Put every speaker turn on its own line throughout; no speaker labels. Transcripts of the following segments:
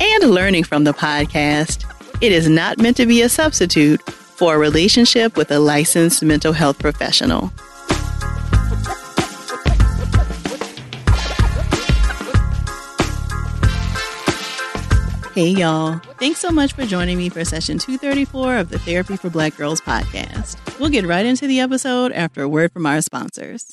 and learning from the podcast, it is not meant to be a substitute for a relationship with a licensed mental health professional. Hey, y'all. Thanks so much for joining me for session 234 of the Therapy for Black Girls podcast. We'll get right into the episode after a word from our sponsors.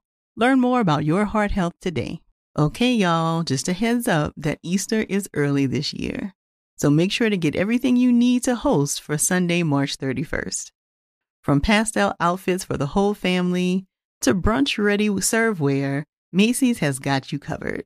Learn more about your heart health today. Okay, y'all, just a heads up that Easter is early this year. So make sure to get everything you need to host for Sunday, March 31st. From pastel outfits for the whole family to brunch ready serveware, Macy's has got you covered.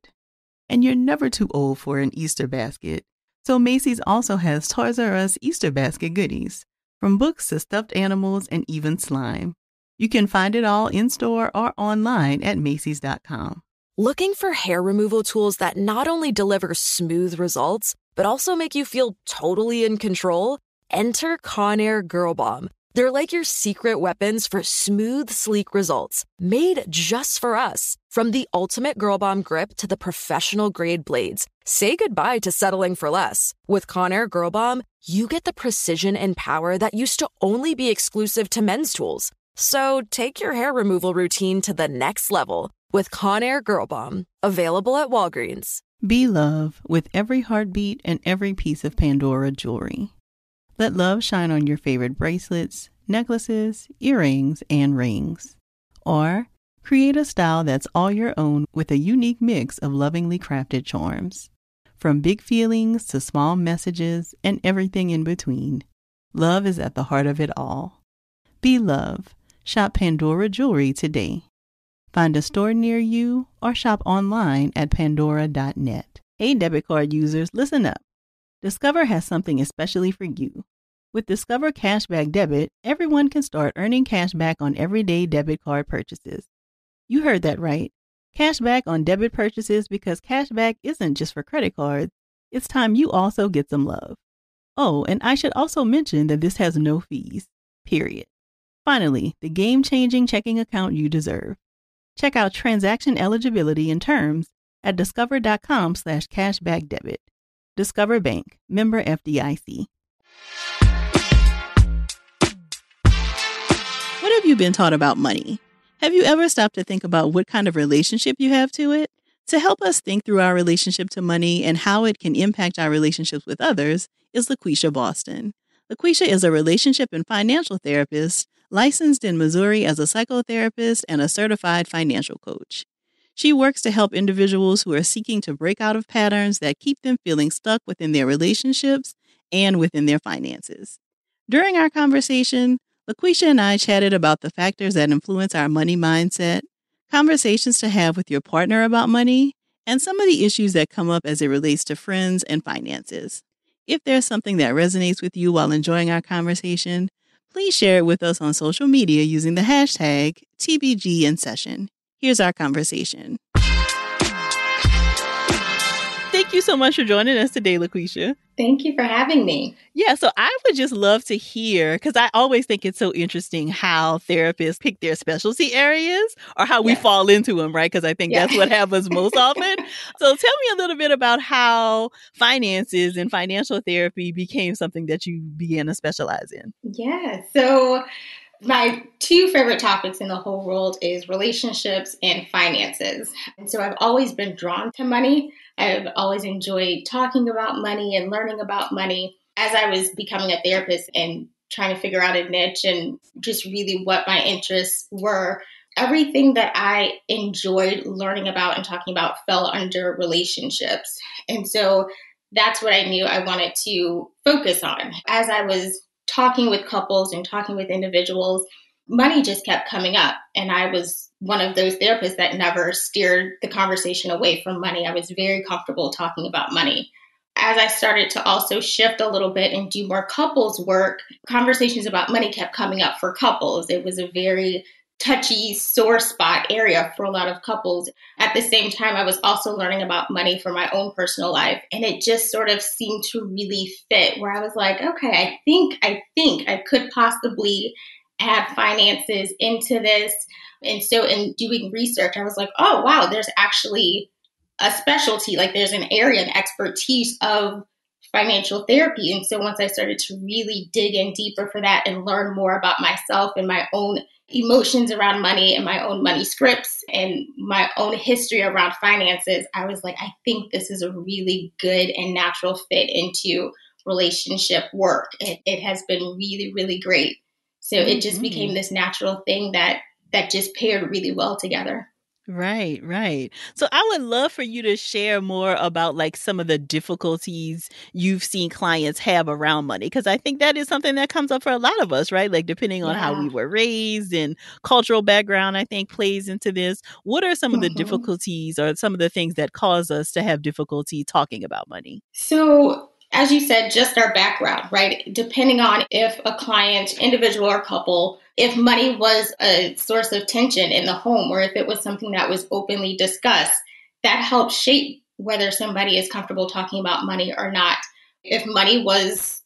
And you're never too old for an Easter basket. So Macy's also has Toys R Us Easter basket goodies, from books to stuffed animals and even slime. You can find it all in store or online at Macy's.com.
Looking for hair removal tools that not only deliver smooth results, but also make you feel totally in control? Enter Conair Girl Bomb. They're like your secret weapons for smooth, sleek results, made just for us. From the ultimate Girl Bomb grip to the professional grade blades, say goodbye to settling for less. With Conair Girl Bomb, you get the precision and power that used to only be exclusive to men's tools. So take your hair removal routine to the next level with Conair Girl Bomb, available at Walgreens.
Be love with every heartbeat and every piece of Pandora jewelry. Let love shine on your favorite bracelets, necklaces, earrings, and rings. Or create a style that's all your own with a unique mix of lovingly crafted charms. From big feelings to small messages and everything in between, love is at the heart of it all. Be love. Shop Pandora Jewelry today. Find a store near you or shop online at pandora.net. Hey, debit card users, listen up. Discover has something especially for you. With Discover Cashback Debit, everyone can start earning cash back on everyday debit card purchases. You heard that right. Cash back on debit purchases because cashback isn't just for credit cards. It's time you also get some love. Oh, and I should also mention that this has no fees. Period. Finally, the game changing checking account you deserve. Check out transaction eligibility and terms at discover.com slash cashbackdebit. Discover Bank, member FDIC. What have you been taught about money? Have you ever stopped to think about what kind of relationship you have to it? To help us think through our relationship to money and how it can impact our relationships with others is LaQuisha Boston. LaQuisha is a relationship and financial therapist licensed in Missouri as a psychotherapist and a certified financial coach. She works to help individuals who are seeking to break out of patterns that keep them feeling stuck within their relationships and within their finances. During our conversation, LaQuisha and I chatted about the factors that influence our money mindset, conversations to have with your partner about money, and some of the issues that come up as it relates to friends and finances. If there's something that resonates with you while enjoying our conversation, please share it with us on social media using the hashtag TBGInSession. Here's our conversation. Thank you so much for joining us today, LaQuisha.
Thank you for having me.
Yeah, so I would just love to hear because I always think it's so interesting how therapists pick their specialty areas or how we yeah. fall into them, right? Because I think yeah. that's what happens most often. So tell me a little bit about how finances and financial therapy became something that you began to specialize in.
Yeah, so My two favorite topics in the whole world is relationships and finances. And so I've always been drawn to money. I've always enjoyed talking about money and learning about money. As I was becoming a therapist and trying to figure out a niche and just really what my interests were, everything that I enjoyed learning about and talking about fell under relationships. And so that's what I knew I wanted to focus on. As I was talking with couples and talking with individuals, money just kept coming up. And I was one of those therapists that never steered the conversation away from money. I was very comfortable talking about money. As I started to also shift a little bit and do more couples work, conversations about money kept coming up for couples. It was a very touchy sore spot area for a lot of couples. At the same time, I was also learning about money for my own personal life. And it just sort of seemed to really fit where I was like, okay, I think, I think I could possibly add finances into this. And so in doing research, I was like, oh, wow, there's actually a specialty, like there's an area, an expertise of financial therapy. And so once I started to really dig in deeper for that and learn more about myself and my own emotions around money and my own money scripts and my own history around finances, I was like, I think this is a really good and natural fit into relationship work. It, it has been really, really great. So it just became mm-hmm. this natural thing that that just paired really well together.
Right, right. So I would love for you to share more about like some of the difficulties you've seen clients have around money because I think that is something that comes up for a lot of us, right? Like depending on yeah. how we were raised and cultural background I think plays into this. What are some mm-hmm. of the mm-hmm. difficulties or some of the things that cause us to have difficulty talking about money?
So as you said, just our background, right? Depending on if a client, individual or couple, if money was a source of tension in the home or if it was something that was openly discussed, that helps shape whether somebody is comfortable talking about money or not. If money was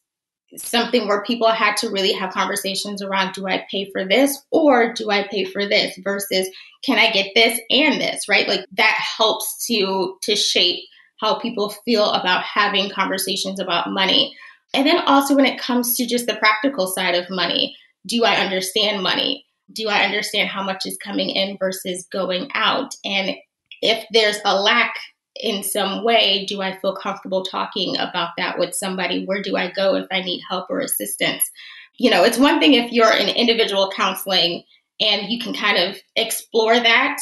something where people had to really have conversations around do I pay for this or do I pay for this versus can I get this and this, right? Like that helps to to shape how people feel about having conversations about money. And then also when it comes to just the practical side of money, do I understand money? Do I understand how much is coming in versus going out? And if there's a lack in some way, do I feel comfortable talking about that with somebody? Where do I go if I need help or assistance? You know, it's one thing if you're in individual counseling and you can kind of explore that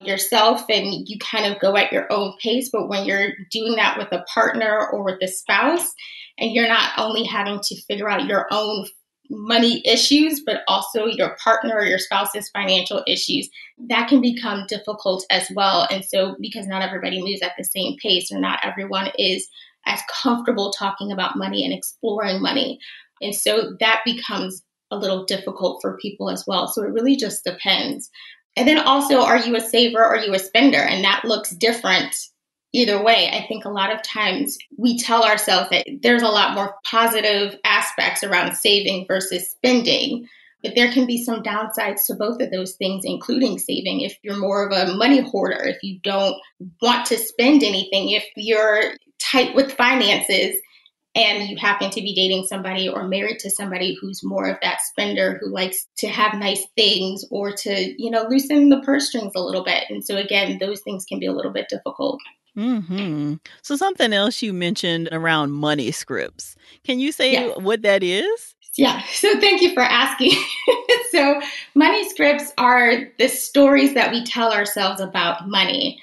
yourself and you kind of go at your own pace. But when you're doing that with a partner or with a spouse, and you're not only having to figure out your own money issues, but also your partner or your spouse's financial issues, that can become difficult as well. And so, because not everybody moves at the same pace, or not everyone is as comfortable talking about money and exploring money. And so, that becomes a little difficult for people as well. So, it really just depends. And then also, are you a saver or are you a spender? And that looks different either way. I think a lot of times we tell ourselves that there's a lot more positive aspects around saving versus spending. But there can be some downsides to both of those things, including saving. If you're more of a money hoarder, if you don't want to spend anything, if you're tight with finances, and you happen to be dating somebody or married to somebody who's more of that spender who likes to have nice things or to, you know, loosen the purse strings a little bit. And so, again, those things can be a little bit difficult.
Hmm. So something else you mentioned around money scripts. Can you say yes. what that is?
Yeah. So thank you for asking. so money scripts are the stories that we tell ourselves about money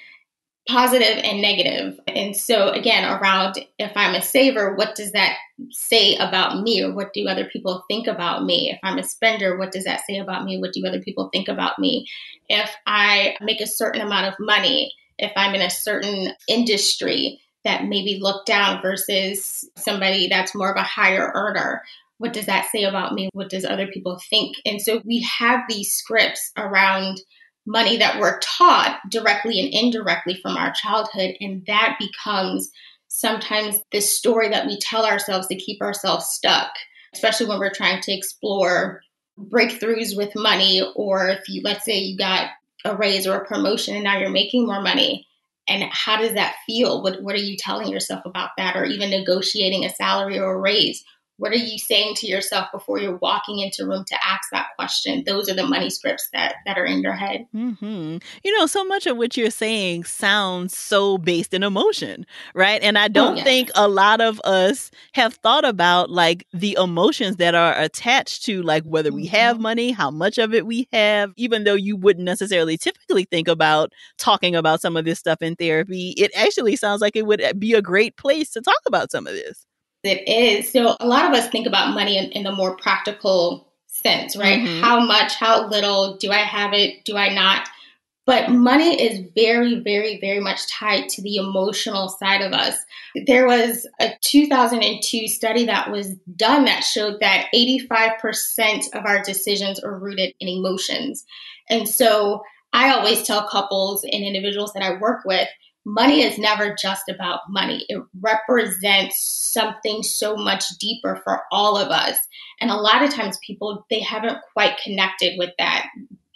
positive and negative. And so, again, around if I'm a saver, what does that say about me, or what do other people think about me? If I'm a spender, what does that say about me? What do other people think about me? If I make a certain amount of money, if I'm in a certain industry that maybe look down versus somebody that's more of a higher earner. What does that say about me? What does other people think? And so we have these scripts around money that we're taught directly and indirectly from our childhood. And that becomes sometimes this story that we tell ourselves to keep ourselves stuck, especially when we're trying to explore breakthroughs with money, or if you, let's say, you got a raise or a promotion and now you're making more money. And how does that feel? What, what are you telling yourself about that? Or even negotiating a salary or a raise. What are you saying to yourself before you're walking into a room to ask that question? Those are the money scripts that, that are in your head.
Mm-hmm. You know, so much of what you're saying sounds so based in emotion, right? And I don't oh, think a lot of us have thought about like the emotions that are attached to like whether we mm-hmm. have money, how much of it we have, even though you wouldn't necessarily typically think about talking about some of this stuff in therapy. It actually sounds like it would be a great place to talk about some of this.
It is. So a lot of us think about money in, in a more practical sense, right? Mm-hmm. How much, how little, do I have it, do I not? But money is very, very, very much tied to the emotional side of us. There was a 2002 study that was done that showed that 85% of our decisions are rooted in emotions. And so I always tell couples and individuals that I work with money is never just about money. It represents something so much deeper for all of us. And a lot of times people they haven't quite connected with that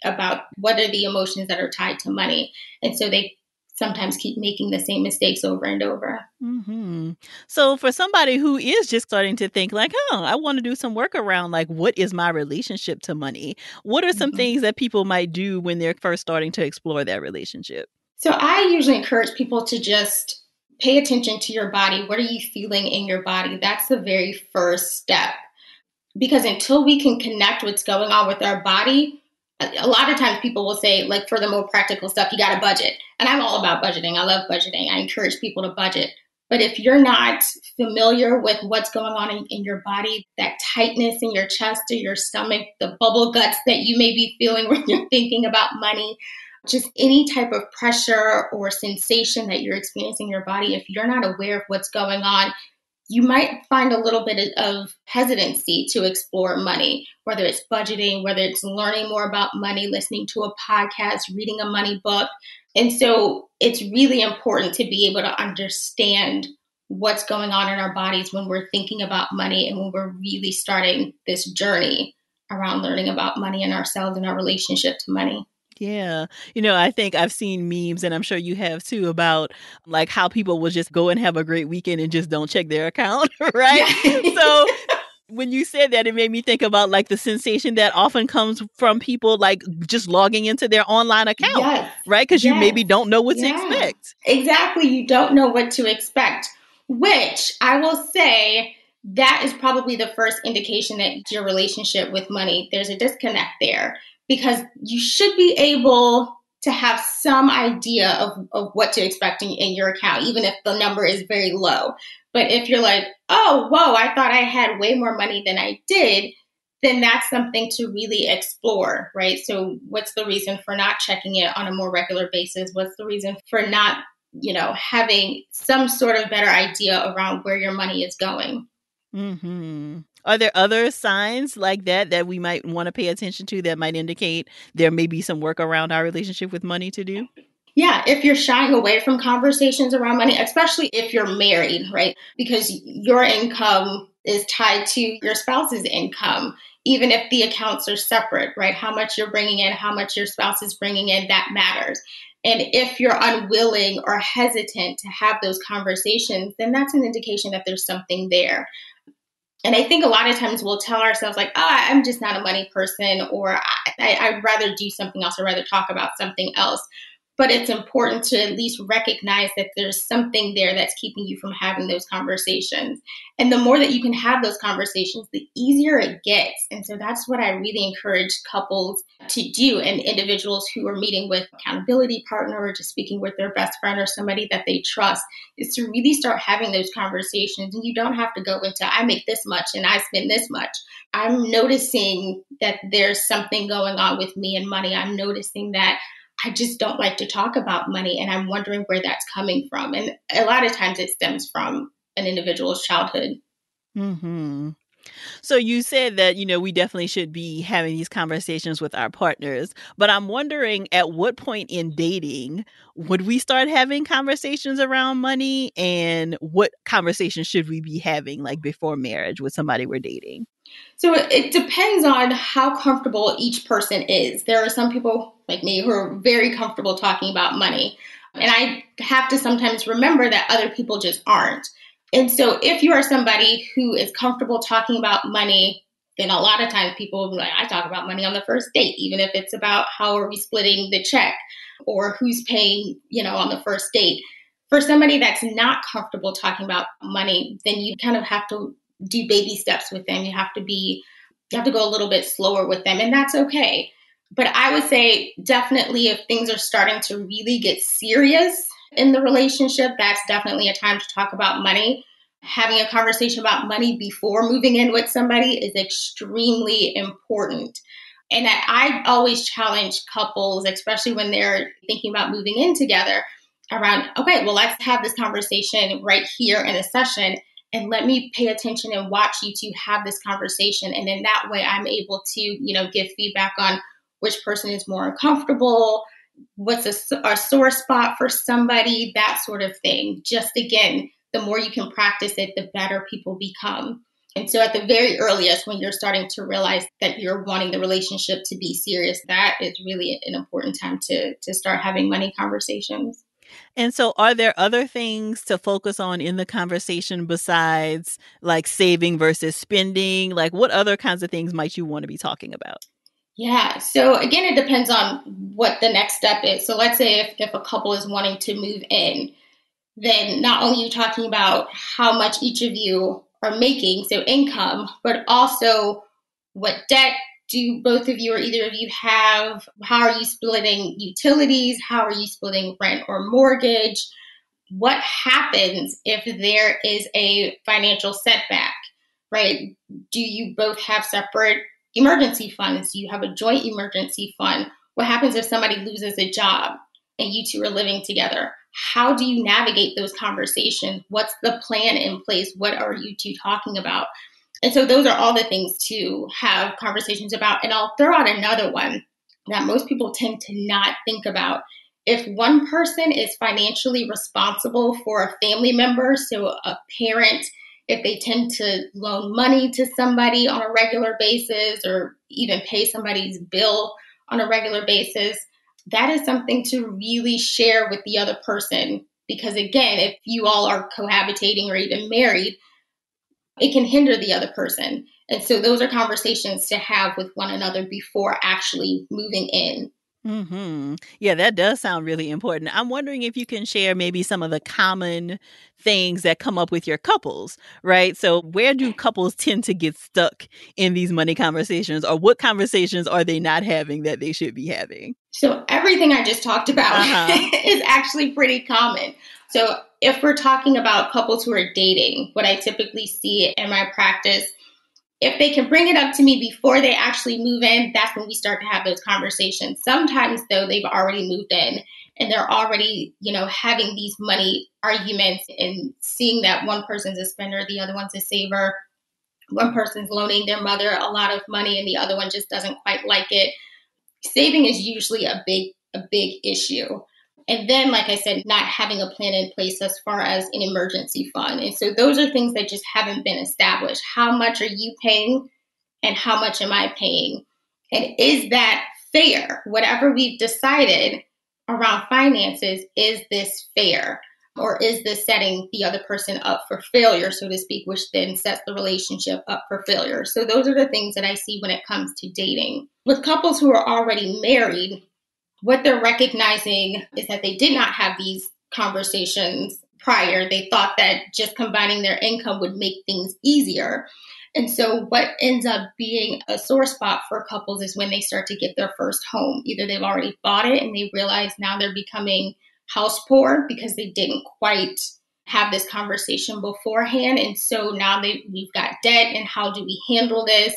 about what are the emotions that are tied to money. And so they sometimes keep making the same mistakes over and over.
Mm-hmm. So, for somebody who is just starting to think, like, oh, I want to do some work around, like, what is my relationship to money? What are some mm-hmm. things that people might do when they're first starting to explore that relationship?
So I usually encourage people to just pay attention to your body. What are you feeling in your body? That's the very first step. Because until we can connect what's going on with our body, a lot of times people will say, like, for the more practical stuff, you got to budget. And I'm all about budgeting. I love budgeting. I encourage people to budget. But if you're not familiar with what's going on in, in, your body, that tightness in your chest or your stomach, the bubble guts that you may be feeling when you're thinking about money, just any type of pressure or sensation that you're experiencing in your body, if you're not aware of what's going on, you might find a little bit of hesitancy to explore money, whether it's budgeting, whether it's learning more about money, listening to a podcast, reading a money book. And so it's really important to be able to understand what's going on in our bodies when we're thinking about money and when we're really starting this journey around learning about money and ourselves and our relationship to money.
Yeah. You know, I think I've seen memes and I'm sure you have too about like how people will just go and have a great weekend and just don't check their account, right? so when you said that, it made me think about like the sensation that often comes from people like just logging into their online account, yes. right? Because yes. you maybe don't know what to expect.
Exactly. You don't know what to expect, which I will say that is probably the first indication that your relationship with money, there's a disconnect there because you should be able to have some idea of, of what to expect in, in your account, even if the number is very low. But if you're like, oh, whoa, I thought I had way more money than I did, then that's something to really explore, right? So, what's the reason for not checking it on a more regular basis? What's the reason for not, you know, having some sort of better idea around where your money is going?
Hmm. Are there other signs like that that we might want to pay attention to that might indicate there may be some work around our relationship with money to do?
Yeah, if you're shying away from conversations around money, especially if you're married, right? Because your income is tied to your spouse's income, even if the accounts are separate, right? How much you're bringing in, how much your spouse is bringing in, that matters. And if you're unwilling or hesitant to have those conversations, then that's an indication that there's something there and I think a lot of times we'll tell ourselves like, oh, I'm just not a money person, or I, would rather do something else, or rather talk about something else but it's important to at least recognize that there's something there that's keeping you from having those conversations. And the more that you can have those conversations, the easier it gets. And so that's what I really encourage couples to do and individuals who are meeting with accountability partner or just speaking with their best friend or somebody that they trust is to really start having those conversations. And you don't have to go into I make this much and I spend this much. I'm noticing that there's something going on with me and money. I'm noticing that I just don't like to talk about money. And I'm wondering where that's coming from. And a lot of times it stems from an individual's childhood.
Hmm. So you said that you know we definitely should be having these conversations with our partners, but I'm wondering at what point in dating would we start having conversations around money and what conversations should we be having like before marriage with somebody we're dating?
So it depends on how comfortable each person is. There are some people like me who are very comfortable talking about money. And I have to sometimes remember that other people just aren't. And so if you are somebody who is comfortable talking about money, then a lot of times people will be like, I talk about money on the first date, even if it's about how are we splitting the check or who's paying, you know, on the first date. For somebody that's not comfortable talking about money, then you kind of have to do baby steps with them. You have to be, you have to go a little bit slower with them, and that's okay. But I would say definitely if things are starting to really get serious in the relationship, that's definitely a time to talk about money. Having a conversation about money before moving in with somebody is extremely important. And I, always challenge couples, especially when they're thinking about moving in together, around, okay, well, let's have this conversation right here in a session and let me pay attention and watch you two have this conversation. And in that way, I'm able to, you know, give feedback on which person is more uncomfortable, what's a, a sore spot for somebody, that sort of thing. Just again, the more you can practice it, the better people become. And so, at the very earliest, when you're starting to realize that you're wanting the relationship to be serious, that is really an important time to, to start having money conversations.
And so, are there other things to focus on in the conversation besides like saving versus spending? Like, what other kinds of things might you want to be talking about?
Yeah. So again, it depends on what the next step is. So let's say if, if a couple is wanting to move in, then not only are you talking about how much each of you are making, so income, but also what debt do both of you or either of you have? How are you splitting utilities? How are you splitting rent or mortgage? What happens if there is a financial setback, right? Do you both have separate emergency funds? Do you have a joint emergency fund? What happens if somebody loses a job and you two are living together? How do you navigate those conversations? What's the plan in place? What are you two talking about? And so those are all the things to have conversations about. And I'll throw out another one that most people tend to not think about. If one person is financially responsible for a family member, so a parent if they tend to loan money to somebody on a regular basis or even pay somebody's bill on a regular basis, that is something to really share with the other person. Because again, if you all are cohabitating or even married, it can hinder the other person. And so those are conversations to have with one another before actually moving in.
Hmm. Yeah, that does sound really important. I'm wondering if you can share maybe some of the common things that come up with your couples, right? So, where do couples tend to get stuck in these money conversations, or what conversations are they not having that they should be having?
So, everything I just talked about uh-huh. is actually pretty common. So, if we're talking about couples who are dating, what I typically see in my practice if they can bring it up to me before they actually move in, that's when we start to have those conversations. Sometimes though they've already moved in and they're already, you know, having these money arguments and seeing that one person's a spender, the other one's a saver. One person's loaning their mother a lot of money and the other one just doesn't quite like it. Saving is usually a big a big issue. And then, like I said, not having a plan in place as far as an emergency fund. And so those are things that just haven't been established. How much are you paying and how much am I paying? And is that fair? Whatever we've decided around finances, is this fair? Or is this setting the other person up for failure, so to speak, which then sets the relationship up for failure? So, those are the things that I see when it comes to dating. With couples who are already married, what they're recognizing is that they did not have these conversations prior. They thought that just combining their income would make things easier. And so, what ends up being a sore spot for couples is when they start to get their first home. Either they've already bought it and they realize now they're becoming house poor because they didn't quite have this conversation beforehand. And so now they, we've got debt, and how do we handle this?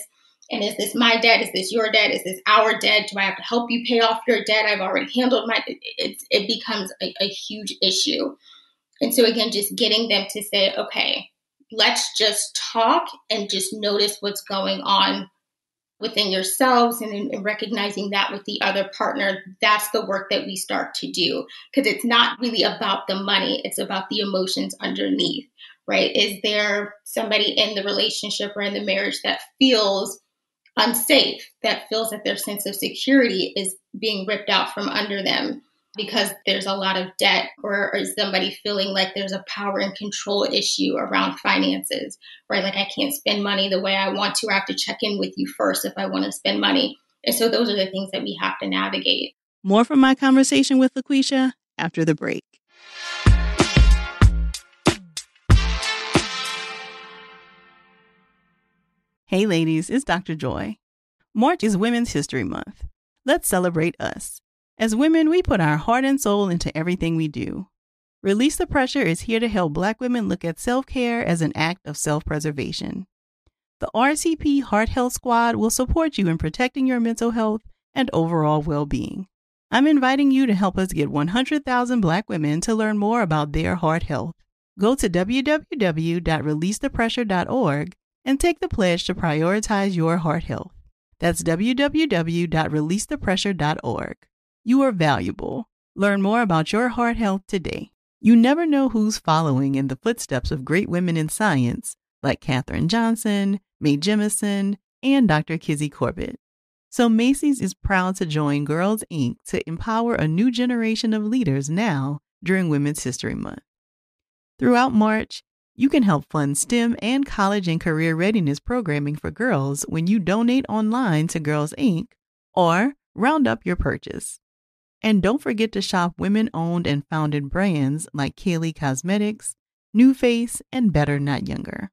And is this my debt? Is this your debt? Is this our debt? Do I have to help you pay off your debt? I've already handled my. It, it becomes a, a huge issue. And so again, just getting them to say, okay, let's just talk and just notice what's going on within yourselves and, and, recognizing that with the other partner that's the work that we start to do because it's not really about the money it's about the emotions underneath right is there somebody in the relationship or in the marriage that feels unsafe, that feels that their sense of security is being ripped out from under them. because there's a lot of debt or is somebody feeling like there's a power and control issue around finances, right? Like I can't spend money the way I want to, I have to check in with you first if I want to spend money. And so those are the things that we have to navigate.
More from my conversation with LaQuisha after the break. Hey ladies, it's Dr. Joy. March is Women's History Month. Let's celebrate us. As women, we put our heart and soul into everything we do. Release the Pressure is here to help Black women look at self care as an act of self preservation. The RCP Heart Health Squad will support you in protecting your mental health and overall well being. I'm inviting you to help us get 100,000 Black women to learn more about their heart health. Go to www.releasethepressure.org and take the pledge to prioritize your heart health. That's www.releasethepressure.org. You are valuable. Learn more about your heart health today. You never know who's following in the footsteps of great women in science like Katherine Johnson, Mae Jemison, and Dr. Kizzy Corbett. So Macy's is proud to join Girls Inc. to empower a new generation of leaders now during Women's History Month. Throughout March, you can help fund STEM and college and career readiness programming for girls when you donate online to Girls Inc. or round up your purchase. And don't forget to shop women owned and founded brands like Kaylee Cosmetics, NuFACE, and Better Not Younger.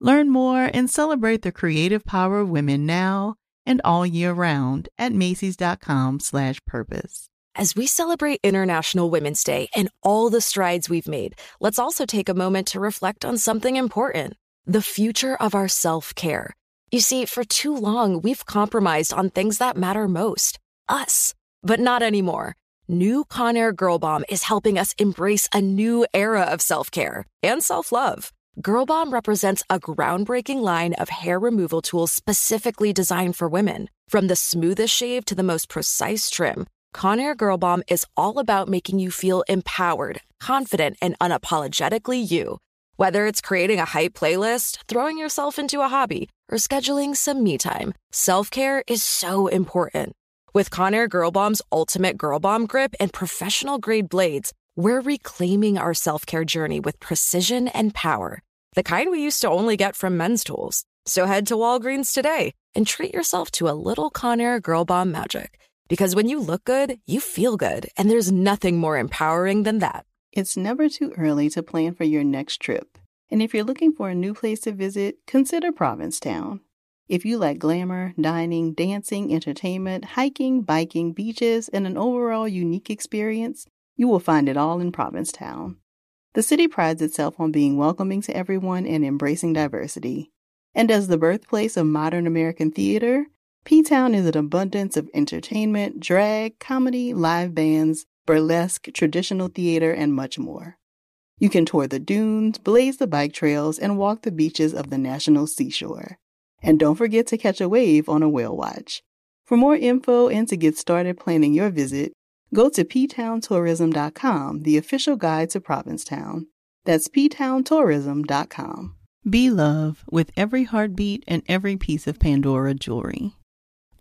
Learn more and celebrate the creative power of women now and all year round at Macy's.com slash purpose.
As we celebrate International Women's Day and all the strides we've made, let's also take a moment to reflect on something important the future of our self care. You see, for too long, we've compromised on things that matter most us. But not anymore. New Conair Girl Bomb is helping us embrace a new era of self care and self love. Girl Bomb represents a groundbreaking line of hair removal tools specifically designed for women. From the smoothest shave to the most precise trim, Conair Girl Bomb is all about making you feel empowered, confident, and unapologetically you. Whether it's creating a hype playlist, throwing yourself into a hobby, or scheduling some me time, self care is so important. With Conair Girl Bomb's ultimate Girl Bomb grip and professional grade blades, we're reclaiming our self care journey with precision and power, the kind we used to only get from men's tools. So head to Walgreens today and treat yourself to a little Conair Girl Bomb magic. Because when you look good, you feel good, and there's nothing more empowering than that.
It's never too early to plan for your next trip. And if you're looking for a new place to visit, consider Provincetown. If you like glamour, dining, dancing, entertainment, hiking, biking, beaches, and an overall unique experience, you will find it all in Provincetown. The city prides itself on being welcoming to everyone and embracing diversity. And as the birthplace of modern American theater, P Town is an abundance of entertainment, drag, comedy, live bands, burlesque, traditional theater, and much more. You can tour the dunes, blaze the bike trails, and walk the beaches of the national seashore. And don't forget to catch a wave on a whale watch. For more info and to get started planning your visit, go to ptowntourism.com, the official guide to Provincetown. That's ptowntourism.com. Be love with every heartbeat and every piece of Pandora jewelry.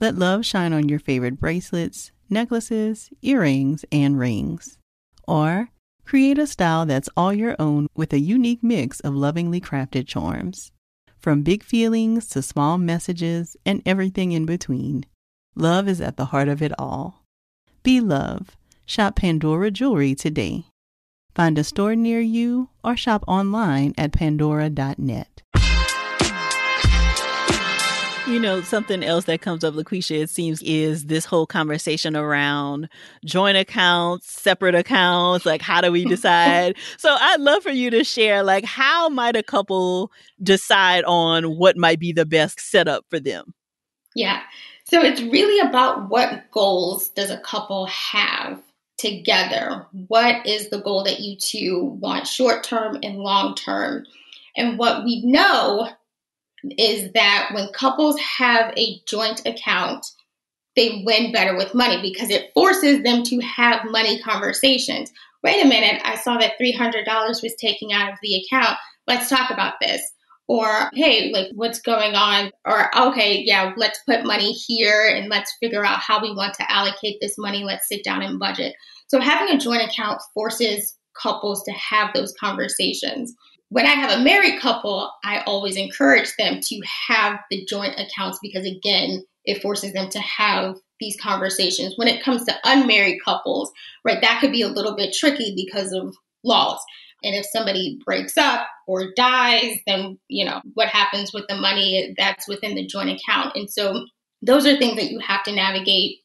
Let love shine on your favorite bracelets, necklaces, earrings, and rings. Or create a style that's all your own with a unique mix of lovingly crafted charms. From big feelings to small messages and everything in between, love is at the heart of it all. Be love. Shop Pandora Jewelry today. Find a store near you or shop online at pandora.net. You know, something else that comes up, LaQuisha, it seems, is this whole conversation around joint accounts, separate accounts. Like, how do we decide? so, I'd love for you to share, like, how might a couple decide on what might be the best setup for them?
Yeah. So, it's really about what goals does a couple have together? What is the goal that you two want short term and long term? And what we know is that when couples have a joint account, they win better with money because it forces them to have money conversations. Wait a minute, I saw that $300 was taken out of the account. Let's talk about this. Or, hey, like, what's going on? Or, okay, yeah, let's put money here and let's figure out how we want to allocate this money. Let's sit down and budget. So having a joint account forces couples to have those conversations. When I have a married couple, I always encourage them to have the joint accounts because, again, it forces them to have these conversations. When it comes to unmarried couples, right, that could be a little bit tricky because of laws. And if somebody breaks up or dies, then, you know, what happens with the money that's within the joint account. And so those are things that you have to navigate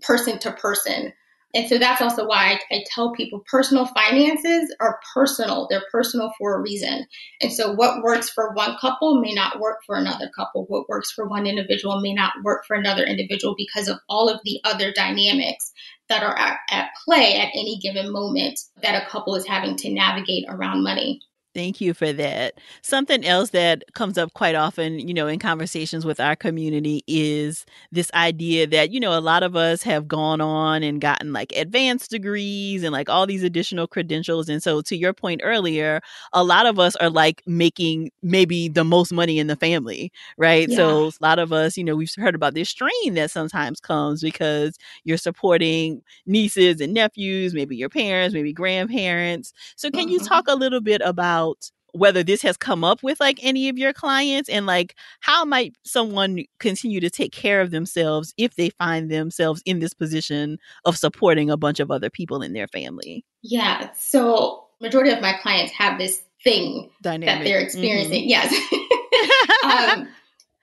person to person. And so that's also why I, I, tell people personal finances are personal. They're personal for a reason. And so what works for one couple may not work for another couple. What works for one individual may not work for another individual because of all of the other dynamics that are at, at play at any given moment that a couple is having to navigate around money.
Thank you for that. Something else that comes up quite often, you know, in conversations with our community is this idea that, you know, a lot of us have gone on and gotten like advanced degrees and like all these additional credentials. And so, to your point earlier, a lot of us are like making maybe the most money in the family, right? Yeah. So, a lot of us, you know, we've heard about this strain that sometimes comes because you're supporting nieces and nephews, maybe your parents, maybe grandparents. So, can you mm-hmm. talk a little bit about? About whether this has come up with like any of your clients and like how might someone continue to take care of themselves if they find themselves in this position of supporting a bunch of other people in their family
yeah so majority of my clients have this thing Dynamic. that they're experiencing mm-hmm. yes um,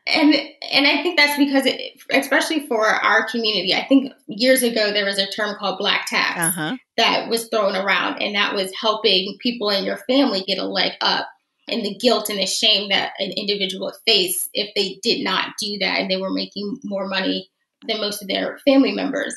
and and I think that's because, it, especially for our community, I think years ago there was a term called black tax uh-huh. that was thrown around, and that was helping people in your family get a leg up, and the guilt and the shame that an individual would face if they did not do that, and they were making more money than most of their family members.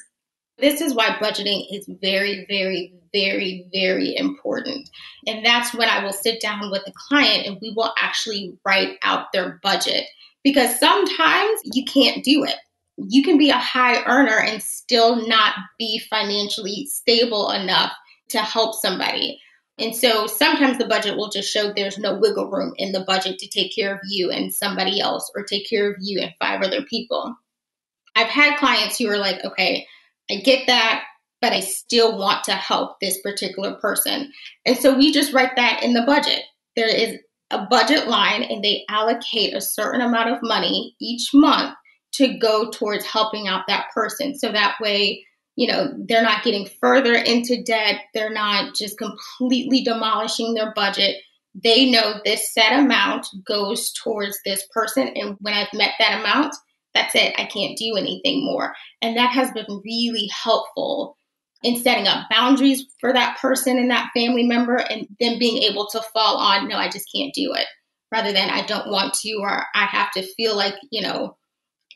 This is why budgeting is very, very, very, very important. And that's when I will sit down with the client and we will actually write out their budget because sometimes you can't do it. You can be a high earner and still not be financially stable enough to help somebody. And so sometimes the budget will just show there's no wiggle room in the budget to take care of you and somebody else or take care of you and five other people. I've had clients who are like, okay, I get that, but I still want to help this particular person. And so we just write that in the budget. There is a budget line and they allocate a certain amount of money each month to go towards helping out that person. So that way, you know, they're not getting further into debt. They're not just completely demolishing their budget. They know this set amount goes towards this person. And when I've met that amount, that's it. I can't do anything more. And that has been really helpful in setting up boundaries for that person and that family member and then being able to fall on no i just can't do it rather than i don't want to or i have to feel like you know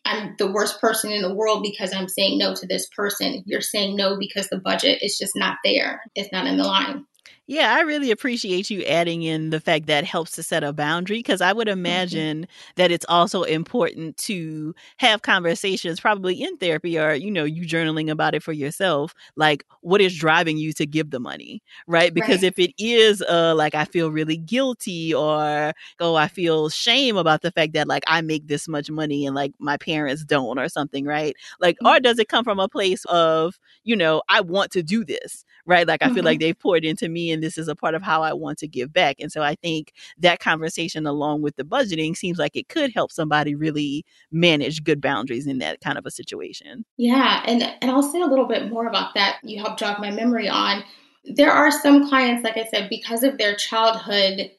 i'm the worst person in the world because i'm saying no to this person. You're saying no because the budget is just not there. It's not in the line
yeah, I really appreciate you adding in the fact that helps to set a boundary because I would mm-hmm. imagine mm-hmm. that it's also important to have conversations, probably in therapy or, you know, you journaling about it for yourself. Like, what is driving you to give the money, right? Because right. if it is, uh, like, I feel really guilty or, oh, I feel shame about the fact that, like, I make this much money and, like, my parents don't or something, right? Like, mm-hmm. or does it come from a place of, you know, I want to do this, right? Like, I mm-hmm. feel like they've poured into me and this is a part of how I want to give back. And so I think that conversation along with the budgeting seems like it could help somebody really manage good boundaries in that kind of a situation.
Yeah, and and I'll say a little bit more about that. You helped jog my memory on. There are some clients, like I said, because of their childhood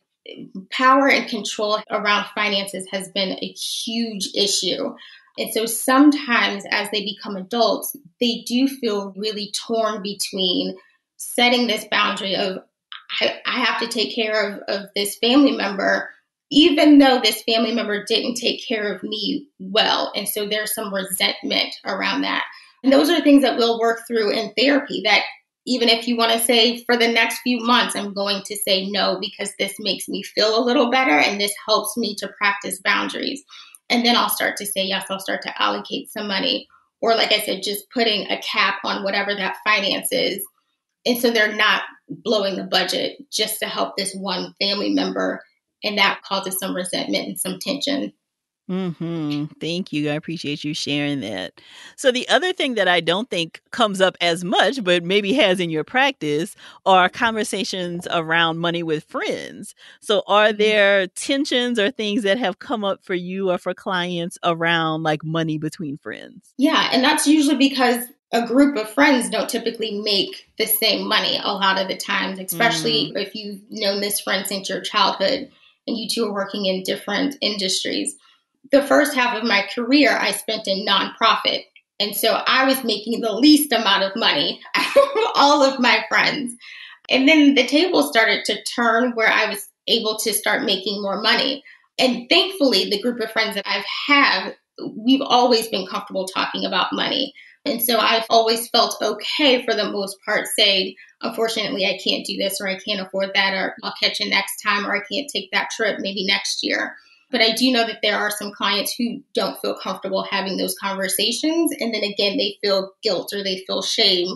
power and control around finances has been a huge issue. And so sometimes as they become adults, they do feel really torn between setting this boundary of I, I have to take care of, of this family member, even though this family member didn't take care of me well. And so there's some resentment around that. And those are things that we'll work through in therapy that even if you want to say for the next few months, I'm going to say no because this makes me feel a little better and this helps me to practice boundaries. And then I'll start to say yes, I'll start to allocate some money. Or, like I said, just putting a cap on whatever that finance is and so they're not blowing the budget just to help this one family member. And that causes some resentment and some tension.
Hmm. Thank you. I appreciate you sharing that. So the other thing that I don't think comes up as much, but maybe has in your practice, are conversations around money with friends. So are mm-hmm. there tensions or things that have come up for you or for clients around like money between friends?
Yeah, and that's usually because a group of friends don't typically make the same money a lot of the times, especially mm. if you've known this friend since your childhood and you two are working in different industries the first half of my career I spent in nonprofit. And so I was making the least amount of money of all of my friends. And then the table started to turn where I was able to start making more money. And thankfully, the group of friends that I've had, we've always been comfortable talking about money. And so I've always felt okay for the most part saying, unfortunately, I can't do this or I can't afford that or I'll catch you next time or I can't take that trip maybe next year. But I do know that there are some clients who don't feel comfortable having those conversations. And then again, they feel guilt or they feel shame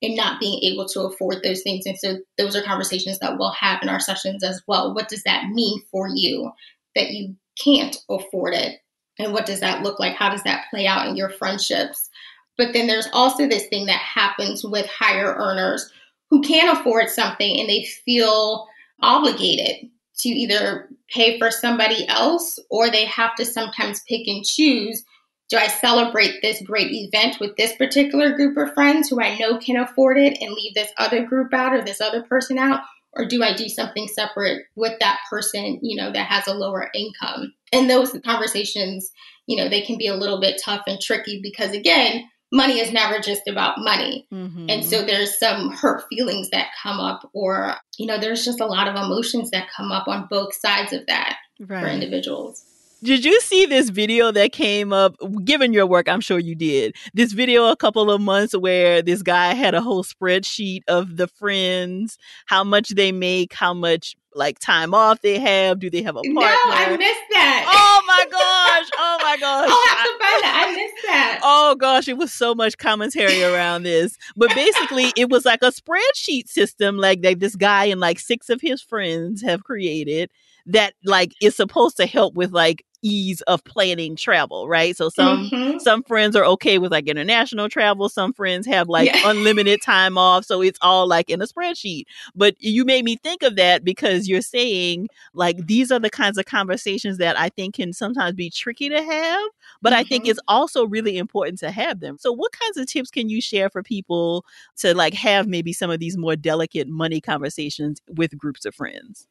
in not being able to afford those things. And so those are conversations that we'll have in our sessions as well. What does that mean for you that you can't afford it? And what does that look like? How does that play out in your friendships? But then there's also this thing that happens with higher earners who can't afford something and they feel obligated to either pay for somebody else or they have to sometimes pick and choose do I celebrate this great event with this particular group of friends who I know can afford it and leave this other group out or this other person out? Or do I do something separate with that person, you know, that has a lower income? And those conversations, you know, they can be a little bit tough and tricky because, again, money is never just about money. Mm-hmm. And so there's some hurt feelings that come up, or, you know, there's just a lot of emotions that come up on both sides of that right. for individuals.
Did you see this video that came up? Given your work, I'm sure you did. This video a couple of months where this guy had a whole spreadsheet of the friends, how much they make, how much like time off they have? Do they have a partner? No,
I missed that.
Oh my gosh! Oh my gosh!
I'll have to find that. I missed that.
Oh gosh, it was so much commentary around this, but basically, it was like a spreadsheet system, like that this guy and like six of his friends have created that like is supposed to help with like ease of planning travel, right? So some mm-hmm. some friends are okay with like international travel, some friends have like yeah. unlimited time off, so it's all like in a spreadsheet. But you made me think of that because you're saying like these are the kinds of conversations that I think can sometimes be tricky to have, but mm-hmm. I think mm-hmm. it's also really important to have them. So what kinds of tips can you share for people to like have maybe some of these more delicate money conversations with groups of friends?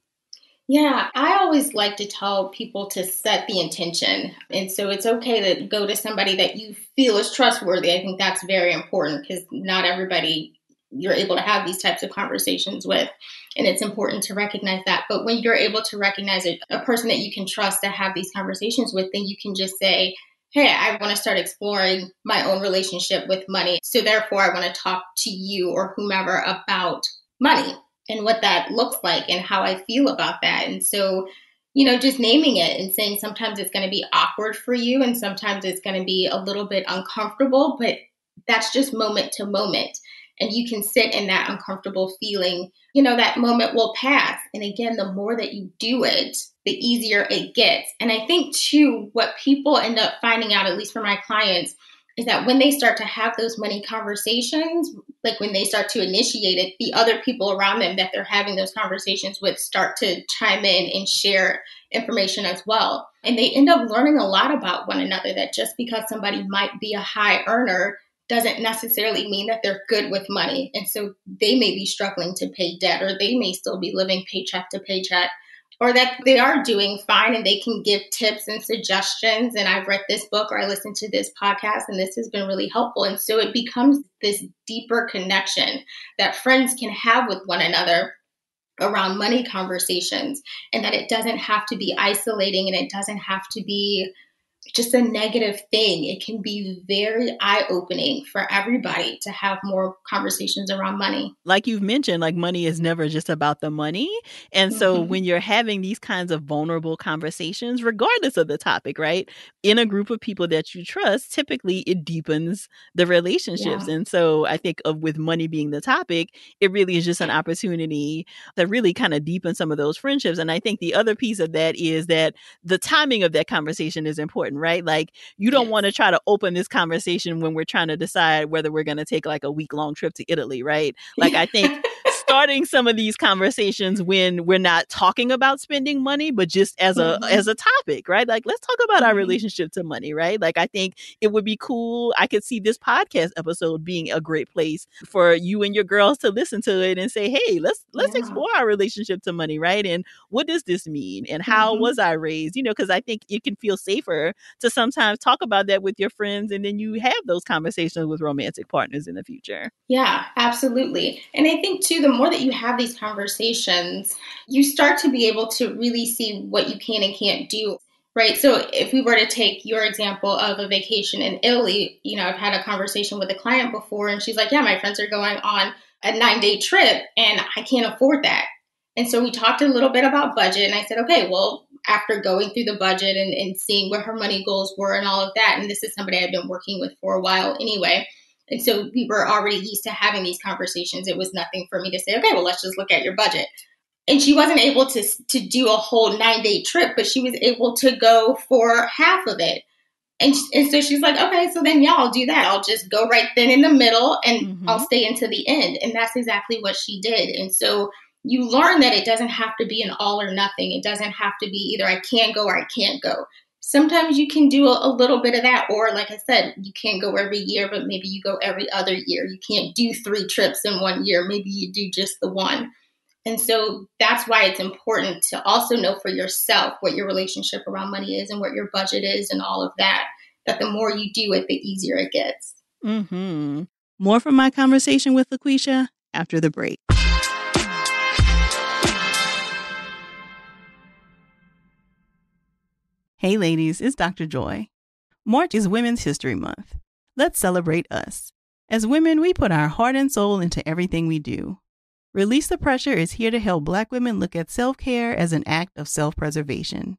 Yeah, I always like to tell people to set the intention. And so it's okay to go to somebody that you feel is trustworthy. I think that's very important because not everybody you're able to have these types of conversations with. And it's important to recognize that. But when you're able to recognize a, a person that you can trust to have these conversations with, then you can just say, Hey, I want to start exploring my own relationship with money. So therefore, I want to talk to you or whomever about money and what that looks like and how I feel about that. And so, you know, just naming it and saying sometimes it's going to be awkward for you and sometimes it's going to be a little bit uncomfortable, but that's just moment to moment. And you can sit in that uncomfortable feeling. You know, that moment will pass. And again, the more that you do it, the easier it gets. And I think, too, what people end up finding out, at least for my clients, is that when they start to have those money conversations, like when they start to initiate it, the other people around them that they're having those conversations with start to chime in and share information as well. And they end up learning a lot about one another that just because somebody might be a high earner doesn't necessarily mean that they're good with money. And so they may be struggling to pay debt or they may still be living paycheck to paycheck or that they are doing fine and they can give tips and suggestions. And I've read this book or I listened to this podcast and this has been really helpful. And so it becomes this deeper connection that friends can have with one another around money conversations and that it doesn't have to be isolating and it doesn't have to be just a negative thing. It can be very eye opening for everybody to have more conversations around money.
Like you've mentioned, like money is never just about the money. And so mm-hmm. when you're having these kinds of vulnerable conversations, regardless of the topic, right? In a group of people that you trust, typically it deepens the relationships. Yeah. And so I think of with money being the topic, it really is just an opportunity to really kind of deepen some of those friendships. And I think the other piece of that is that the timing of that conversation is important important, right? Like you don't yes. want to try to open this conversation when we're trying to decide whether we're going to take like a week long trip to Italy, right? Like I think starting some of these conversations when we're not talking about spending money, but just as a mm-hmm. as a topic, right? Like let's talk about mm-hmm. our relationship to money, right? Like I think it would be cool. I could see this podcast episode being a great place for you and your girls to listen to it and say, "Hey, let's let's yeah. explore our relationship to money, right? And what does this mean? And how mm-hmm. was I raised? You know, because I think it can feel safer to sometimes talk about that with your friends, and then you have those conversations with romantic partners in the future.
Yeah, absolutely. And I think too, the more that you have these conversations, you start to be able to really see what you can and can't do. Right. So if we were to take your example of a vacation in Italy, you know, I've had a conversation with a client before and she's like, Yeah, my friends are going on a nine day trip and I can't afford that. And so we talked a little bit about budget and I said, okay, well, after going through the budget and, and seeing what her money goals were and all of that, and this is somebody I've been working with for a while anyway, and so we were already used to having these conversations. It was nothing for me to say, okay, well, let's just look at your budget. And she wasn't able to, to do a whole nine day trip, but she was able to go for half of it. And, and so she's like, okay, so then yeah, I'll do that. I'll just go right then in the middle and mm-hmm. I'll stay into the end. And that's exactly what she did. And so you learn that it doesn't have to be an all or nothing. It doesn't have to be either I can't go or I can't go sometimes you can do a, a, little bit of that or like i said you can't go every year but maybe you go every other year. You can't do three trips in one year. Maybe you do just the one. And so that's why it's important to also know for yourself what your relationship around money is and what your budget is and all of that that the more you do it the easier it gets.
Mm-hmm. more from my conversation with LaQuisha after the break Hey, ladies, it's Dr. Joy. March is Women's History Month. Let's celebrate us. As women, we put our heart and soul into everything we do. Release the Pressure is here to help Black women look at self care as an act of self preservation.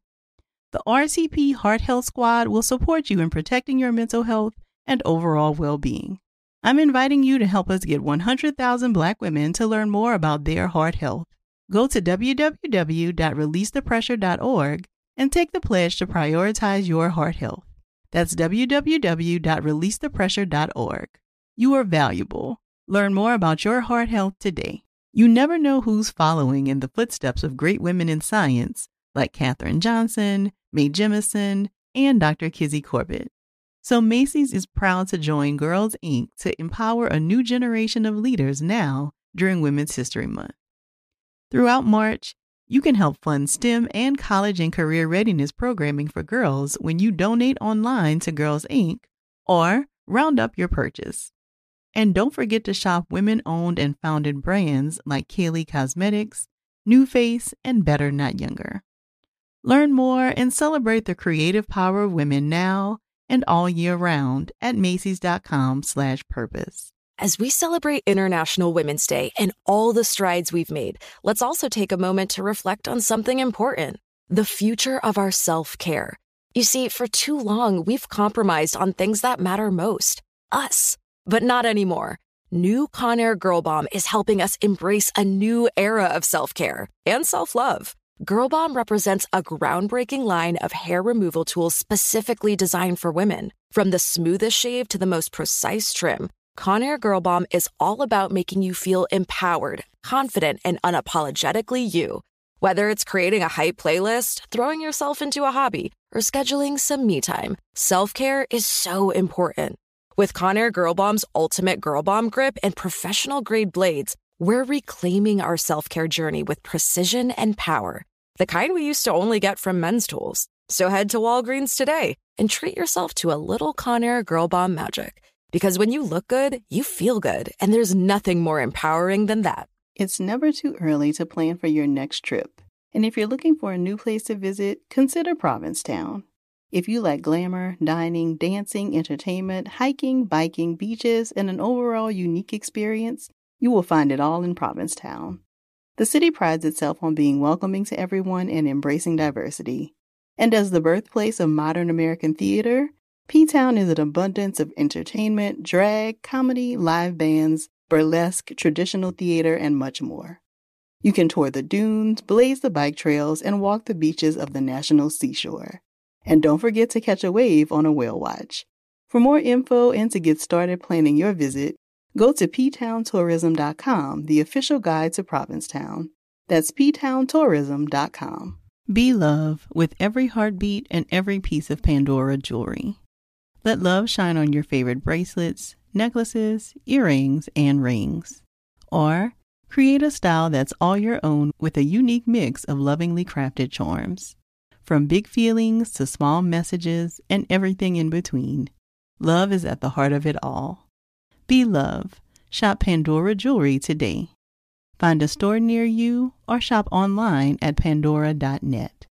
The RTP Heart Health Squad will support you in protecting your mental health and overall well being. I'm inviting you to help us get 100,000 Black women to learn more about their heart health. Go to www.releasethepressure.org and take the pledge to prioritize your heart health. That's www.releasethepressure.org. You are valuable. Learn more about your heart health today. You never know who's following in the footsteps of great women in science like Katherine Johnson, Mae Jemison, and Dr. Kizzy Corbett. So Macy's is proud to join Girls Inc. to empower a new generation of leaders now during Women's History Month. Throughout March, you can help fund STEM and college and career readiness programming for girls when you donate online to Girls Inc. or round up your purchase. And don't forget to shop women owned and founded brands like Kaylee Cosmetics, NuFACE, and Better Not Younger. Learn more and celebrate the creative power of women now and all year round at macys.com/purpose.
As we celebrate International Women's Day and all the strides we've made, let's also take a moment to reflect on something important the future of our self care. You see, for too long, we've compromised on things that matter most us. But not anymore. New Conair Girl Bomb is helping us embrace a new era of self care and self love. Girl Bomb represents a groundbreaking line of hair removal tools specifically designed for women. From the smoothest shave to the most precise trim, Conair Girl Bomb is all about making you feel empowered, confident, and unapologetically you. Whether it's creating a hype playlist, throwing yourself into a hobby, or scheduling some me time, self care is so important. With Conair Girl Bomb's ultimate Girl Bomb grip and professional grade blades, we're reclaiming our self care journey with precision and power, the kind we used to only get from men's tools. So head to Walgreens today and treat yourself to a little Conair Girl Bomb magic. Because when you look good, you feel good, and there's nothing more empowering than that.
It's never too early to plan for your next trip. And if you're looking for a new place to visit, consider Provincetown. If you like glamour, dining, dancing, entertainment, hiking, biking, beaches, and an overall unique experience, you will find it all in Provincetown. The city prides itself on being welcoming to everyone and embracing diversity. And as the birthplace of modern American theater, P Town is an abundance of entertainment, drag, comedy, live bands, burlesque, traditional theater, and much more. You can tour the dunes, blaze the bike trails, and walk the beaches of the national seashore. And don't forget to catch a wave on a whale watch. For more info and to get started planning your visit, go to ptowntourism.com, the official guide to Provincetown. That's ptowntourism.com. Be love with every heartbeat and every piece of Pandora jewelry. Let love shine on your favorite bracelets, necklaces, earrings, and rings. Or create a style that's all your own with a unique mix of lovingly crafted charms. From big feelings to small messages and everything in between, love is at the heart of it all. Be love. Shop Pandora Jewelry today. Find a store near you or shop online at pandora.net.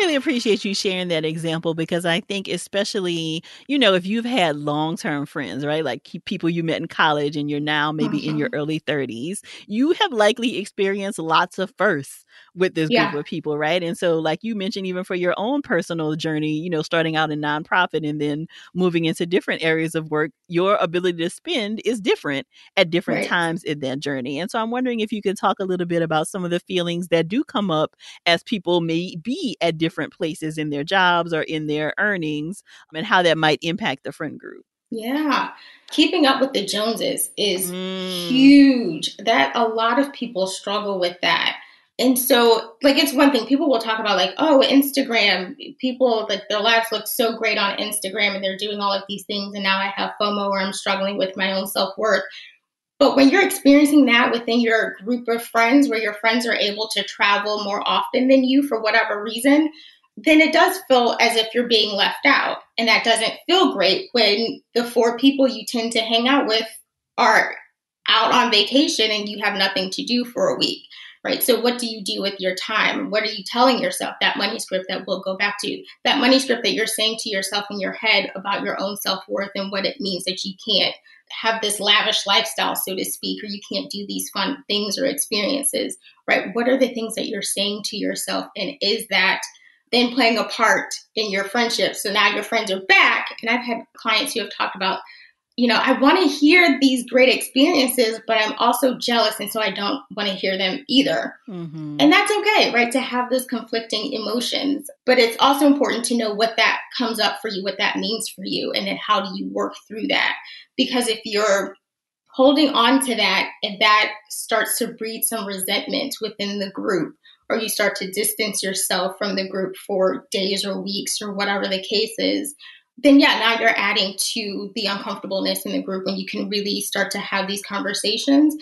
really appreciate you sharing that example because I think, especially, you know, if you've had long term friends, right? Like people you met in college and you're now maybe mm-hmm. in your mm-hmm. early 30s, you have likely experienced lots of firsts with this yeah. group of people, right? And so, like you mentioned, even for your own personal journey, you know, starting out in nonprofit and then moving into different areas of work, your ability to spend is different at different right. times in that journey. And so, I'm wondering if you can talk a little bit about some of the feelings that do come up as people may be at different places in their jobs or in their earnings and how that might impact the friend group.
Yeah. Keeping up with the Joneses is mm. huge. That a lot of people struggle with that. And so, like, it's one thing people will talk about, like, oh, Instagram, people, like, their lives look so great on Instagram and they're doing all of these things. And now I have FOMO or I'm struggling with my own self worth. But when you're experiencing that within your group of friends, where your friends are able to travel more often than you for whatever reason, then it does feel as if you're being left out. And that doesn't feel great when the four people you tend to hang out with are out on vacation and you have nothing to do for a week right? So, what do you do with your time? What are you telling yourself? That money script that we'll go back to, you. that money script that you're saying to yourself in your head about your own self worth and what it means that you can't have this lavish lifestyle, so to speak, or you can't do these fun things or experiences, right? What are the things that you're saying to yourself? And is that then playing a part in your friendship? So now your friends are back. And I've had clients who have talked about you know, I want to hear these great experiences, but I'm also jealous. And so I don't want to hear them either. Mm-hmm. And that's okay, right? To have those conflicting emotions. But it's also important to know what that comes up for you, what that means for you, and then how do you work through that? Because if you're holding on to that and that starts to breed some resentment within the group, or you start to distance yourself from the group for days or weeks or whatever the case is, then yeah, now you're adding to the uncomfortableness in the group when you can really start to have these conversations.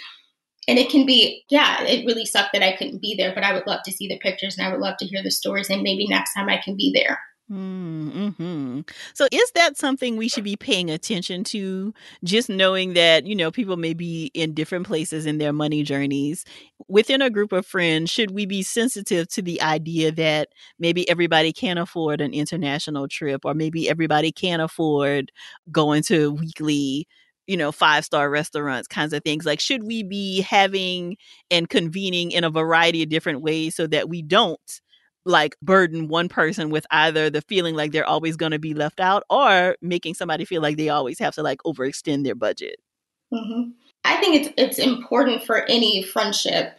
And it can be, yeah, it really sucked that I couldn't be there, but I would love to see the pictures and I would love to hear the stories. And maybe next time I can be there.
Mm-hmm. So, is that something we should be paying attention to? Just knowing that, you know, people may be in different places in their money journeys. Within a group of friends, should we be sensitive to the idea that maybe everybody can't afford an international trip or maybe everybody can't afford going to weekly you know, five star restaurants, kinds of things. Like, should we be having and convening in a variety of different ways so that we don't like burden one person with either the feeling like they're always going to be left out or making somebody feel like they always have to like overextend their budget.
Mm-hmm. I think it's it's important for any friendship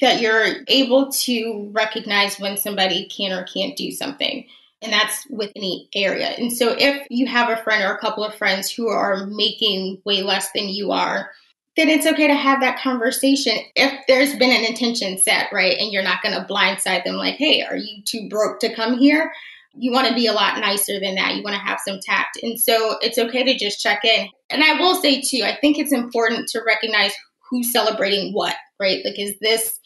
that you're able to recognize when somebody can or can't do something. And that's with any area. And so if you have a friend or a couple of friends who are making way less than you are, then it's okay to have that conversation if there's been an intention set, right? And you're not going to blindside them like, hey, are you too broke to come here? You want to be a lot nicer than that. You want to have some tact. And so it's okay to just check in. And I will say, too, I think it's important to recognize who's celebrating what, right? Like, is this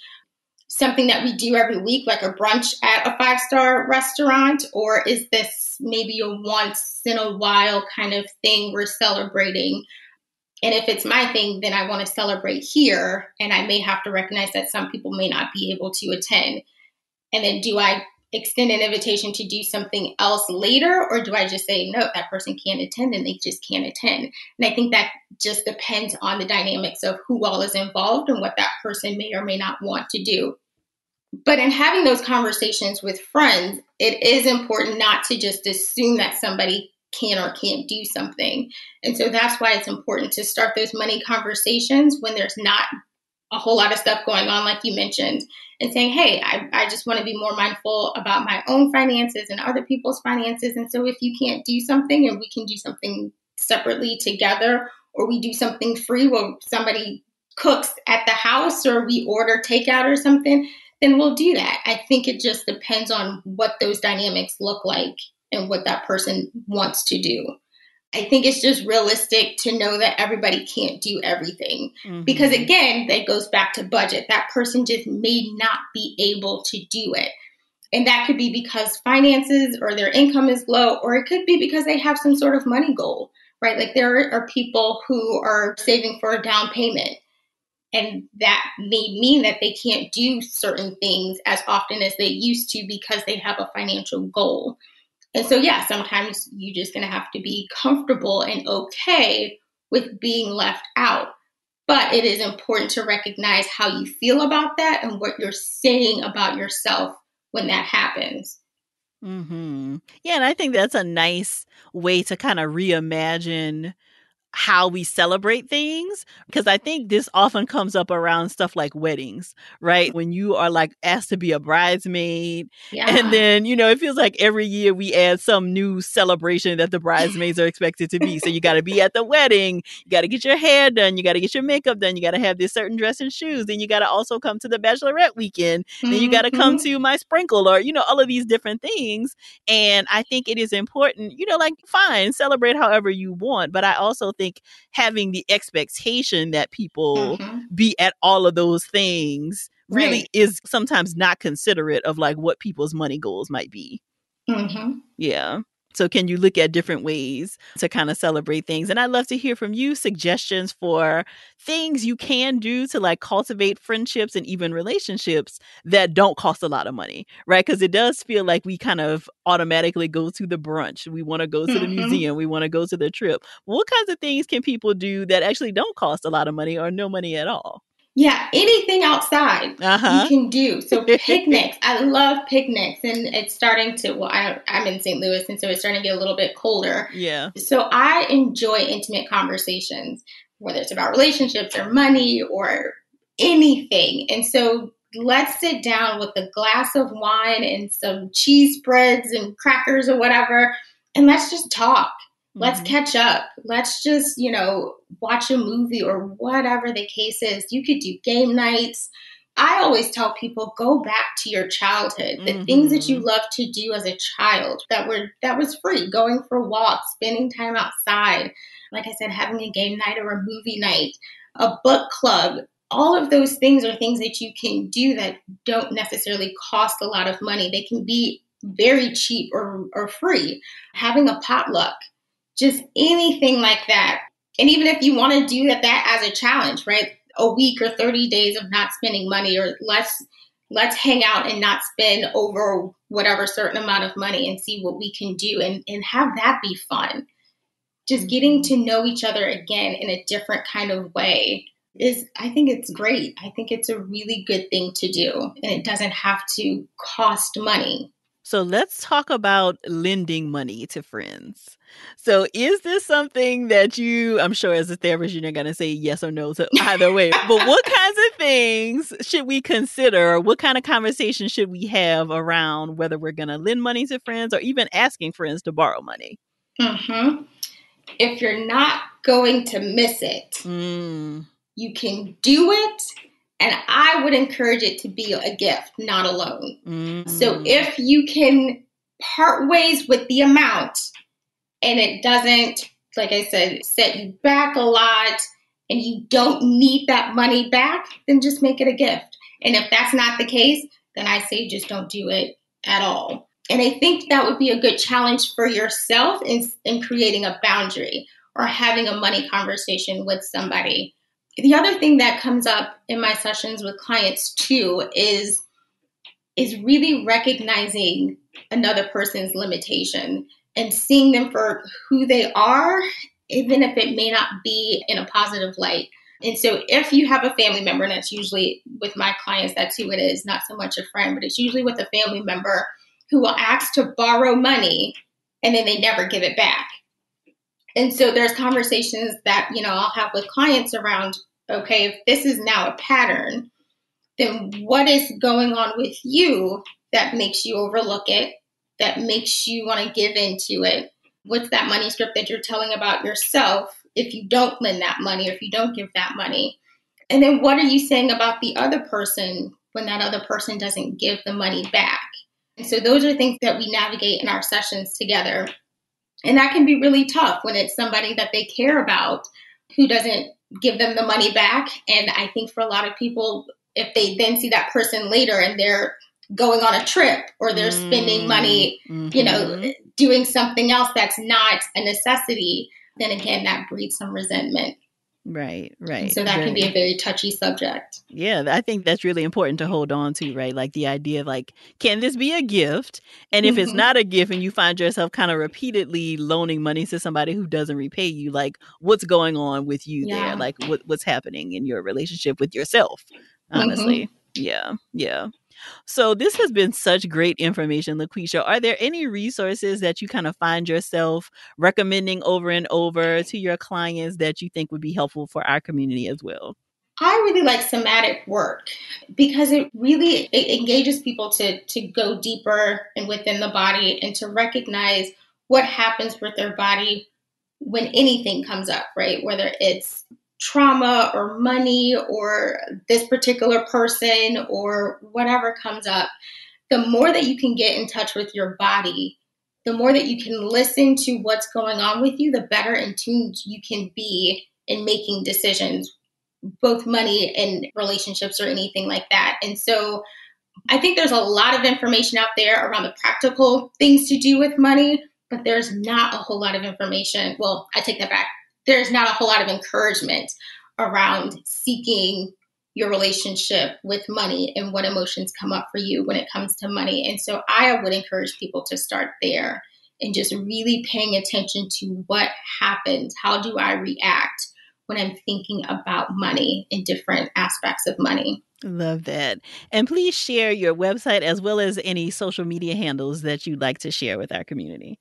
something that we do every week, like a brunch at a five star restaurant? Or is this maybe a once in a while kind of thing we're celebrating? And if it's my thing, then I want to celebrate here. And I may have to recognize that some people may not be able to attend. And then do I extend an invitation to do something else later? Or do I just say, no, that person can't attend and they just can't attend? And I think that just depends on the dynamics of who all is involved and what that person may or may not want to do. But in having those conversations with friends, it is important not to just assume that somebody can or can't do something. And so that's why it's important to start those money conversations when there's not a whole lot of stuff going on, like you mentioned, and saying, hey, I, I just want to be more mindful about my own finances and other people's finances. And so if you can't do something and we can do something separately together, or we do something free where somebody cooks at the house or we order takeout or something, then we'll do that. I think it just depends on what those dynamics look like and what that person wants to do. I think it's just realistic to know that everybody can't do everything. Mm-hmm. Because again, that goes back to budget. That person just may not be able to do it. And that could be because finances or their income is low, or it could be because they have some sort of money goal, right? Like there are people who are saving for a down payment. And that may mean that they can't do certain things as often as they used to because they have a financial goal. And so, yeah, sometimes you're just going to have to be comfortable and okay with being left out. But it is important to recognize how you feel about that and what you're saying about yourself when that happens.
Hmm. Yeah, and I think that's a nice way to kind of reimagine how we celebrate things because I think this often comes up around stuff like weddings, right? When you are like asked to be a bridesmaid yeah. and then, you know, it feels like every year we add some new celebration that the bridesmaids are expected to be. So you got to be at the wedding, you got to get your hair done, you got to get your makeup done, you got to have this certain dress and shoes, then you got to also come to the bachelorette weekend, mm-hmm. then you got to come to my sprinkle or, you know, all of these different things. And I think it is important, you know, like fine, celebrate however you want, but I also think having the expectation that people mm-hmm. be at all of those things really right. is sometimes not considerate of like what people's money goals might be. Mm-hmm. Yeah. So, can you look at different ways to kind of celebrate things? And I'd love to hear from you suggestions for things you can do to like cultivate friendships and even relationships that don't cost a lot of money, right? Because it does feel like we kind of automatically go to the brunch. We want to go to the mm-hmm. museum. We want to go to the trip. What kinds of things can people do that actually don't cost a lot of money or no money at all?
Yeah, anything outside uh-huh. you can do. So picnics, I love picnics, and it's starting to. Well, I, I'm in St. Louis, and so it's starting to get a little bit colder.
Yeah.
So I enjoy intimate conversations, whether it's about relationships or money or anything. And so let's sit down with a glass of wine and some cheese spreads and crackers or whatever, and let's just talk. Let's mm-hmm. catch up. Let's just, you know, watch a movie or whatever the case is. You could do game nights. I always tell people go back to your childhood, the mm-hmm. things that you mm-hmm. loved to do as a child that were that was free, going for walks, spending time outside. Like I said, having a game night or a movie night, a book club. All of those things are things that you can do that don't necessarily cost a lot of money. They can be very cheap or, or free. Having a potluck, just anything like that. And even if you want to do that, as a challenge, right? A week or 30 days of not spending money or let's let's hang out and not spend over whatever certain amount of money and see what we can do and, and have that be fun. Just getting mm-hmm. to know each other again in a different kind of way is I think it's great. I think it's a really good thing to do. And it doesn't have to cost money.
So let's talk about lending money to friends. So is this something that you, I'm sure as a therapist, you're not going to say yes or no to either way, but what kinds of things should we consider? What kind of conversation should we have around whether we're going to lend money to friends or even asking friends to borrow money?
Mm-hmm. If you're not going to miss it, mm. you can do it and I would encourage it to be a gift, not a loan. Mm-hmm. So if you can part ways with the amount and it doesn't, like I said, set you back a lot and you don't need that money back, then just make it a gift. And if that's not the case, then I say just don't do it at all. And I think that would be a good challenge for yourself in, in creating a boundary or having a money conversation with somebody the other thing that comes up in my sessions with clients too is is really recognizing another person's limitation and seeing them for who they are even if it may not be in a positive light. And so if you have a family member and that's usually with my clients that's who it is not so much a friend but it's usually with a family member who will ask to borrow money and then they never give it back and so there's conversations that, you know, I'll have with clients around, okay, if this is now a pattern, then what is going on with you that makes you overlook it, that makes you want to give into it? What's that money script that you're telling about yourself if you don't lend that money or if you don't give that money? And then what are you saying about the other person when that other person doesn't give the money back? And so those are things that we navigate in our sessions together. And that can be really tough when it's somebody that they care about who doesn't give them the money back. And I think for a lot of people, if they then see that person later and they're going on a trip or they're spending money, mm-hmm. you know, mm-hmm. doing something else that's not a necessity, then again, that breeds some resentment.
Right, right.
So that very, can be a very touchy subject.
Yeah, I think that's really important to hold on to, right? Like the idea of like, can this be a gift? And if mm-hmm. it's not a gift and you find yourself kind of repeatedly loaning money to somebody who doesn't repay you, like what's going on with you yeah. there? Like what what's happening in your relationship with yourself? Honestly. Mm-hmm. Yeah, yeah. So this has been such great information, LaQuisha. Are there any resources that you kind of find yourself recommending over and over to your clients that you think would be helpful for our community as well?
I really like somatic work because it really it engages people to to go deeper and within the body and to recognize what happens with their body when anything comes up, right? Whether it's trauma or money or this particular person or whatever comes up, the more that you can get in touch with your body, the more that you can listen to what's going on with you, the better in tune you can be in making decisions, both money and relationships or anything like that. And so I think there's a lot of information out there around the practical things to do with money, but there's not a whole lot of information. Well, I take that back there's not a whole lot of encouragement around seeking your relationship with money and what emotions come up for you when it comes to money. And so I would encourage people to start there and just really paying attention to what happens. How do I react when I'm thinking about money in different aspects of money?
Love that. And please share your website as well as any social media handles that you'd like to share with our community.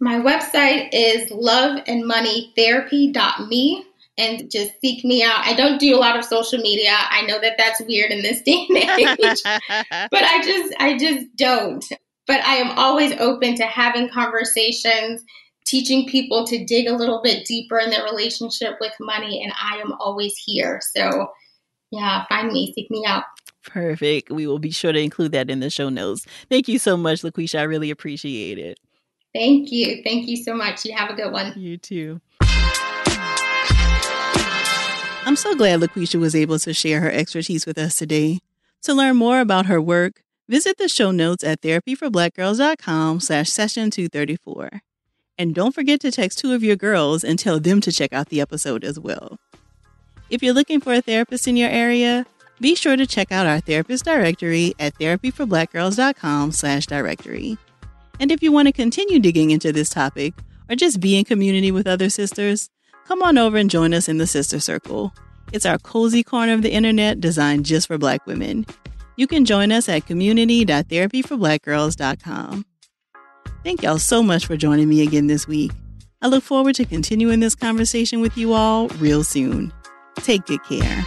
My website is loveandmoneytherapy.me and just seek me out. I don't do a lot of social media. I know that that's weird in this day and age, but I just I just don't. But I am always open to having conversations, teaching people to dig a little bit deeper in their relationship with money and I am always here. So, yeah, find me, seek me out.
Perfect. We will be sure to include that in the show notes. Thank you so much, LaQuisha. I really appreciate it.
Thank you. Thank you so much. You have a good one.
You too. I'm so glad LaQuisha was able to share her expertise with us today. To learn more about her work, visit the show notes at therapyforblackgirls.com slash session 234. And don't forget to text two of your girls and tell them to check out the episode as well. If you're looking for a therapist in your area, be sure to check out our therapist directory at therapyforblackgirls.com slash directory. And if you want to continue digging into this topic or just be in community with other sisters, come on over and join us in the Sister Circle. It's our cozy corner of the internet designed just for Black women. You can join us at community.therapyforblackgirls.com. Thank y'all so much for joining me again this week. I look forward to continuing this conversation with you all real soon. Take good care.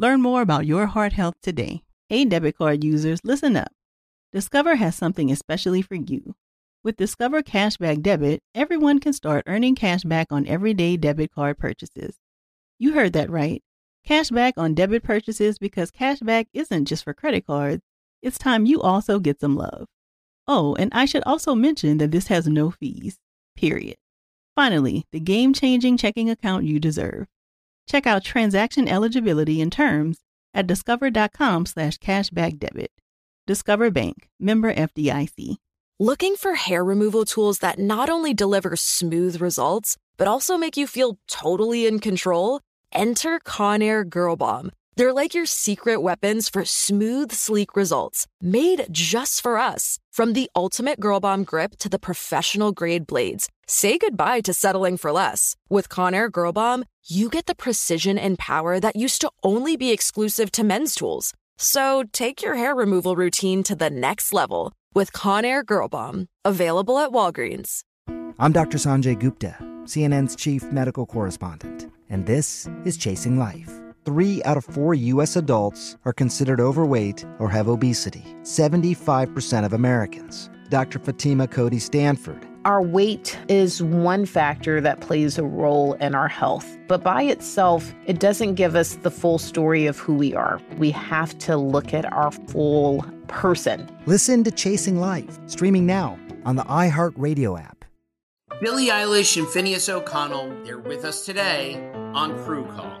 Learn more about your heart health today. Hey, debit card users, listen up. Discover has something especially for you. With Discover Cashback Debit, everyone can start earning cash back on everyday debit card purchases. You heard that right. Cashback on debit purchases because cashback isn't just for credit cards. It's time you also get some love. Oh, and I should also mention that this has no fees. Period. Finally, the game changing checking account you deserve. Check out transaction eligibility and terms at discover.com slash cashbackdebit. Discover Bank, member FDIC.
Looking for hair removal tools that not only deliver smooth results, but also make you feel totally in control? Enter Conair Girl Bomb. They're like your secret weapons for smooth, sleek results, made just for us. From the ultimate Girl Bomb grip to the professional grade blades, say goodbye to settling for less. With Conair Girl Bomb, you get the precision and power that used to only be exclusive to men's tools. So take your hair removal routine to the next level with Conair Girl Bomb. Available at Walgreens.
I'm Dr. Sanjay Gupta, CNN's chief medical correspondent, and this is Chasing Life. Three out of four U.S. adults are considered overweight or have obesity, 75% of Americans. Dr. Fatima Cody Stanford
our weight is one factor that plays a role in our health, but by itself, it doesn't give us the full story of who we are. We have to look at our full person.
Listen to Chasing Life, streaming now on the iHeartRadio app.
Billie Eilish and Finneas O'Connell, they're with us today on Crew Call.